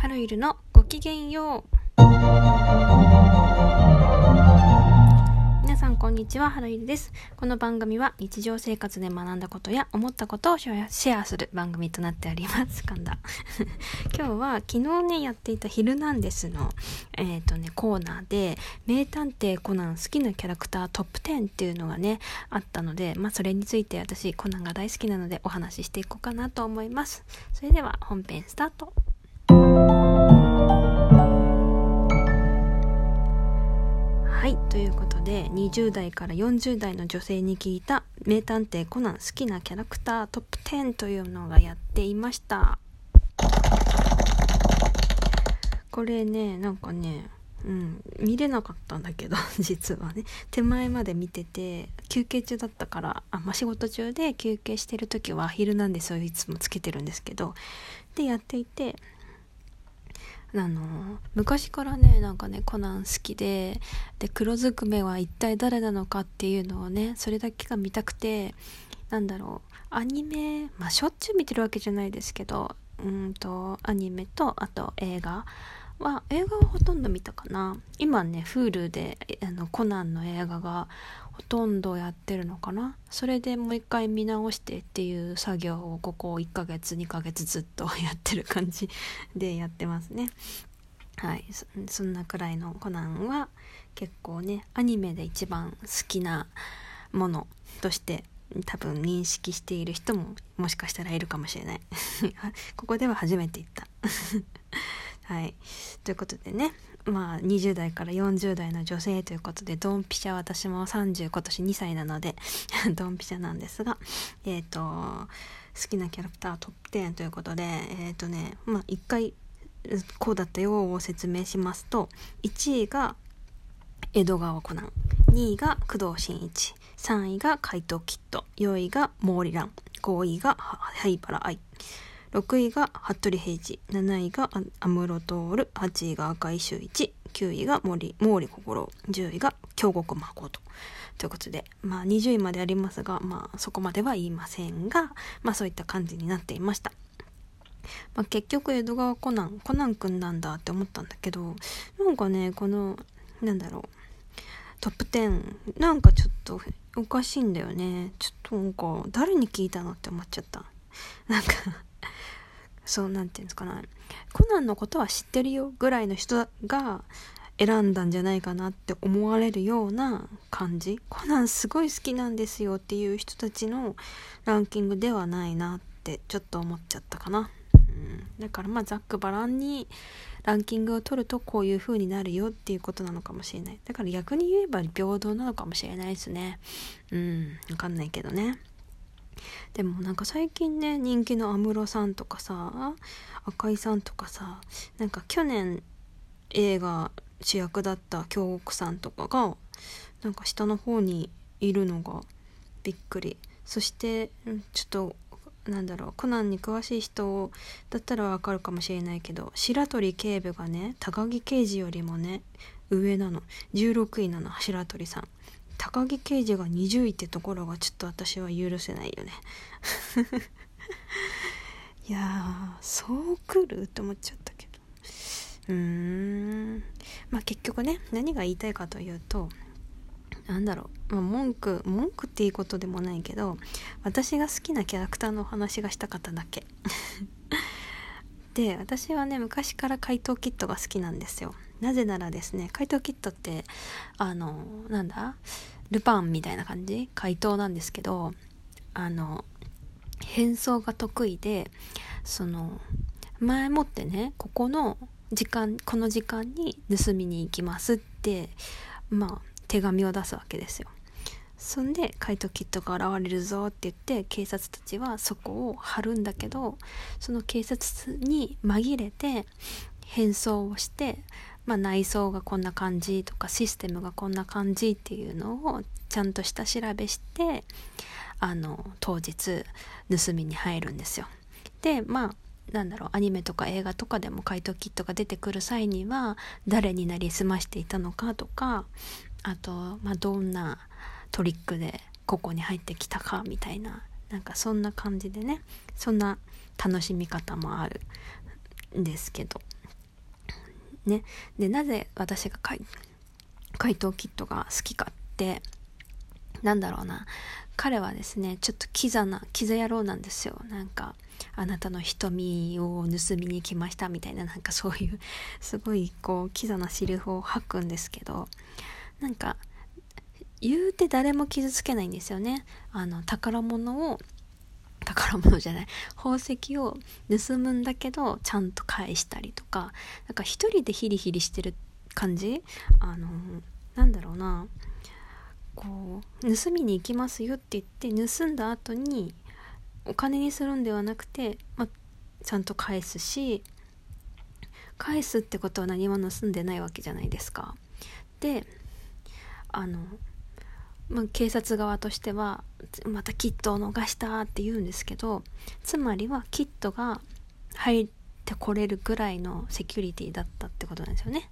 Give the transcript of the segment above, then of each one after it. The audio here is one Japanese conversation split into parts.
ハルイルのごきげんよう。皆さんこんにちは、ハルイルです。この番組は日常生活で学んだことや思ったことをシェアする番組となっております。噛んだ。今日は昨日ね、やっていたヒルナンデスの、えっ、とね、コーナーで、名探偵コナン好きなキャラクタートップ10っていうのがね、あったので、まあそれについて私コナンが大好きなのでお話ししていこうかなと思います。それでは本編スタート。はいということで20代から40代の女性に聞いた「名探偵コナン好きなキャラクタートップ10」というのがやっていました。これねなんかねうん見れなかったんだけど 実はね。手前まで見てて休憩中だったからあ、まあ、仕事中で休憩してる時は「昼なんですよ。いつもつけてるんですけど。でやっていてあの昔からねなんかねコナン好きでで黒ずくめは一体誰なのかっていうのをねそれだけが見たくてなんだろうアニメまあしょっちゅう見てるわけじゃないですけどうんとアニメとあと映画は映画はほとんど見たかな。今ね Hulu であのコナンの映画がほとんどやってるのかな。それでもう一回見直してっていう作業をここ1ヶ月2ヶ月ずっと やってる感じでやってますね。はい。そんなくらいのコナンは結構ねアニメで一番好きなものとして多分認識している人ももしかしたらいるかもしれない。ここでは初めて言った。はい。ということでねまあ20代から40代の女性ということでドンピシャ私も30今年2歳なので ドンピシャなんですがえっ、ー、と好きなキャラクタートップ10ということでえっ、ー、とねまあ一回こうだったよを説明しますと1位が江戸川コナン2位が工藤新一3位が怪盗キッド4位が毛利蘭5位が灰原愛6位が服部平次7位が安室徹8位が赤井秀一9位が森毛利心10位が京極誠ということでまあ20位までありますがまあそこまでは言いませんがまあそういった感じになっていました。まあ、結局江戸川コナンコナン君なんだって思ったんだけどなんかねこのなんだろうトップ10なんかちょっとおかしいんだよね。ちょっとなんか誰に聞いたのって思っちゃった。なんかそうなんていうんですかね。コナンのことは知ってるよぐらいの人が選んだんじゃないかなって思われるような感じ。コナンすごい好きなんですよっていう人たちのランキングではないなってちょっと思っちゃったかな。うん。だからまあざっくばらんにランキングを取るとこういう風になるよっていうことなのかもしれない。だから逆に言えば平等なのかもしれないですね。うん。わかんないけどね。でもなんか最近ね人気の安室さんとかさ赤井さんとかさなんか去年映画主役だった京極さんとかがなんか下の方にいるのがびっくり。そしてちょっとなんだろうコナンに詳しい人だったらわかるかもしれないけど白鳥警部がね高木刑事よりもね上なの。16位なの白鳥さん。高木刑事が20位ってところがちょっと私は許せないよね。いやそう来る？って思っちゃったけど。うーん。まあ結局ね何が言いたいかというとなんだろう、まあ、文句文句っていうことでもないけど私が好きなキャラクターのお話がしたかっただけ。で私はね昔から怪盗キットが好きなんですよ。なぜならですね怪盗キットってあのなんだ？ルパンみたいな感じ？怪盗なんですけどあの変装が得意でその前もってねここの時間この時間に盗みに行きますってまあ手紙を出すわけですよ。そんで怪盗キットが現れるぞって言って警察たちはそこを張るんだけどその警察に紛れて変装をしてまあ、内装がこんな感じとかシステムがこんな感じっていうのをちゃんと下調べしてあの当日盗みに入るんですよ。でまあなんだろうアニメとか映画とかでも怪盗キットが出てくる際には誰になりすましていたのかとかあと、まあ、どんなトリックでここに入ってきたかみたいななんかそんな感じでねそんな楽しみ方もあるんですけどね。でなぜ私が怪盗キットが好きかってなんだろうな。彼はですねちょっとキザなキザ野郎なんですよ。なんかあなたの瞳を盗みに来ましたみたいななんかそういう すごいこうキザなセリフを吐くんですけどなんか言うて誰も傷つけないんですよね。あの宝物を宝物じゃない。宝石を盗むんだけどちゃんと返したりとか。なんか一人でヒリヒリしてる感じ？あのなんだろうな。こう盗みに行きますよって言って盗んだ後にお金にするんではなくて、まちゃんと返すし返すってことは何も盗んでないわけじゃないですか。であの、まあ、警察側としてはまたキットを逃したって言うんですけどつまりはキットが入ってこれるぐらいのセキュリティだったってことなんですよね。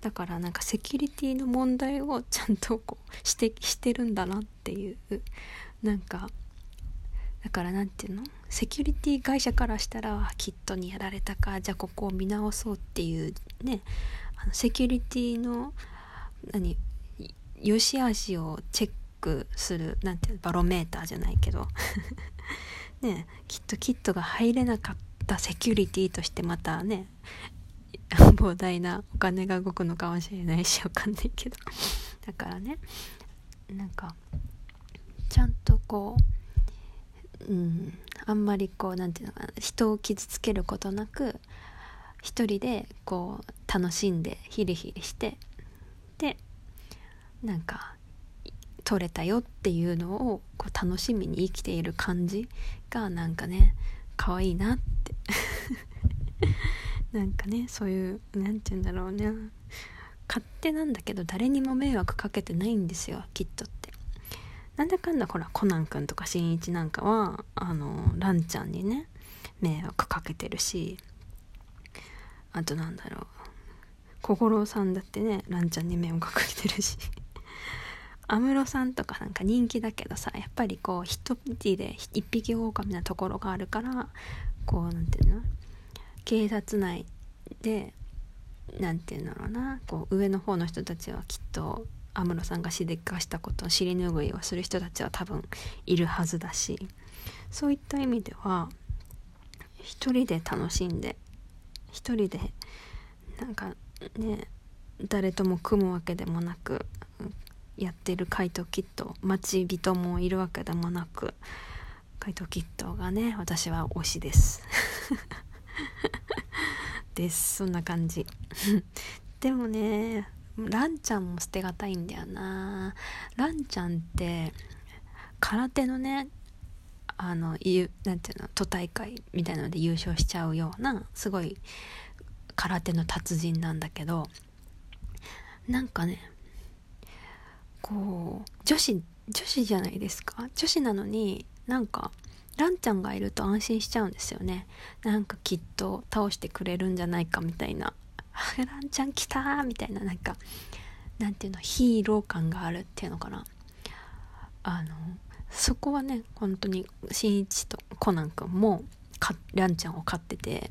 だからなんかセキュリティの問題をちゃんとこう 指摘してるんだなっていうなんかだから何て言うの？セキュリティ会社からしたらキットにやられたかじゃあここを見直そうっていうねあのセキュリティの何？良し悪しをチェックするなんてバロメーターじゃないけど。ねきっとキットが入れなかったセキュリティとしてまたね 膨大なお金が動くのかもしれないしわかんないけど。だからねなんかちゃんとこううんあんまりこう何て言うのかな人を傷つけることなく一人でこう楽しんでヒリヒリしてなんか取れたよっていうのをこう楽しみに生きている感じがなんかね可愛いなって。なんかねそういう何て言うんだろうね勝手なんだけど誰にも迷惑かけてないんですよきっとって。なんだかんだほらコナン君とかしんいちなんかはあのランちゃんにね迷惑かけてるしあとなんだろう心さんだってねランちゃんに迷惑かけてるし。安室さんとかなんか人気だけどさやっぱりこう一匹で一匹狼なところがあるからこう何て言うの？警察内で何て言うんだろうな。こう上の方の人たちはきっと安室さんがしでかしたことを尻拭いをする人たちは多分いるはずだしそういった意味では一人で楽しんで一人でなんかね誰とも組むわけでもなくやってる怪盗キット待ち人もいるわけでもなく怪盗キットがね私は推しです。です。そんな感じ。でもねランちゃんも捨てがたいんだよな。ランちゃんって空手のねあのなんていうの都大会みたいなので優勝しちゃうようなすごい空手の達人なんだけどなんかねこう。女子女子じゃないですか？女子なのになんかランちゃんがいると安心しちゃうんですよね。なんかきっと倒してくれるんじゃないかみたいな「ランちゃん来た!」みたいな。なんかなんていうの？ヒーロー感があるっていうのかな。あのそこはね本当にしんいちとコナン君もランちゃんを飼ってて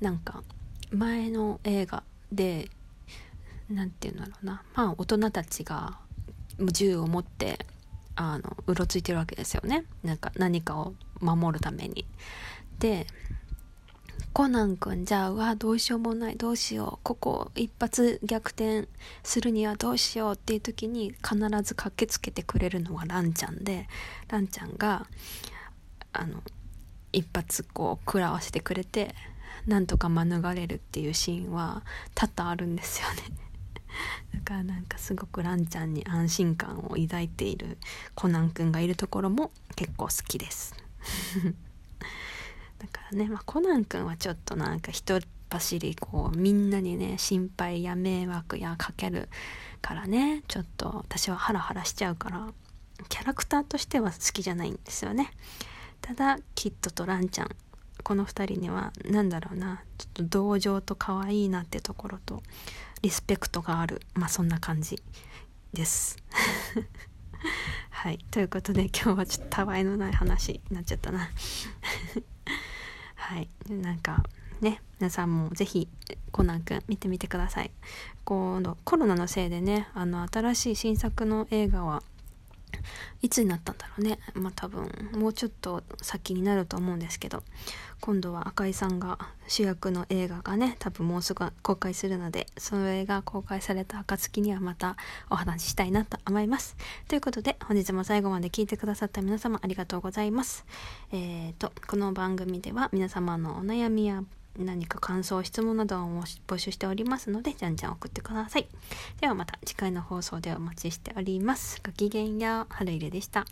なんか前の映画で何て言うんだろうな。まあ大人たちが銃を持ってあのうろついてるわけですよね。なんか何かを守るために。でコナン君じゃあうわどうしようもない。どうしよう。ここ一発逆転するにはどうしようっていう時に必ず駆けつけてくれるのがランちゃんでランちゃんがあの一発こう食らわせてくれてなんとか免れるっていうシーンは多々あるんですよね。だからなんかすごくランちゃんに安心感を抱いているコナン君がいるところも結構好きです。だからね、まあ、コナン君はちょっとなんか人走りこうみんなにね心配や迷惑やかけるからねちょっと私はハラハラしちゃうからキャラクターとしては好きじゃないんですよね。ただキッドとランちゃんこの2人には何だろうなちょっと同情と可愛いなってところとリスペクトがある。まあそんな感じです。はい。ということで今日はちょっとたわいのない話になっちゃったな。はい。なんかね皆さんもぜひコナン君見てみてください。今度コロナのせいでねあの新しい新作の映画はいつになったんだろうね。まあ多分もうちょっと先になると思うんですけど。今度は赤井さんが主役の映画がね多分もうすぐ公開するのでそれが公開された暁にはまたお話ししたいなと思います。ということで本日も最後まで聞いてくださった皆様ありがとうございます。えーとこの番組では皆様のお悩みや何か感想質問などを募集しておりますのでじゃんじゃん送ってください。ではまた次回の放送でお待ちしております。ごきげんよう。春入れでした。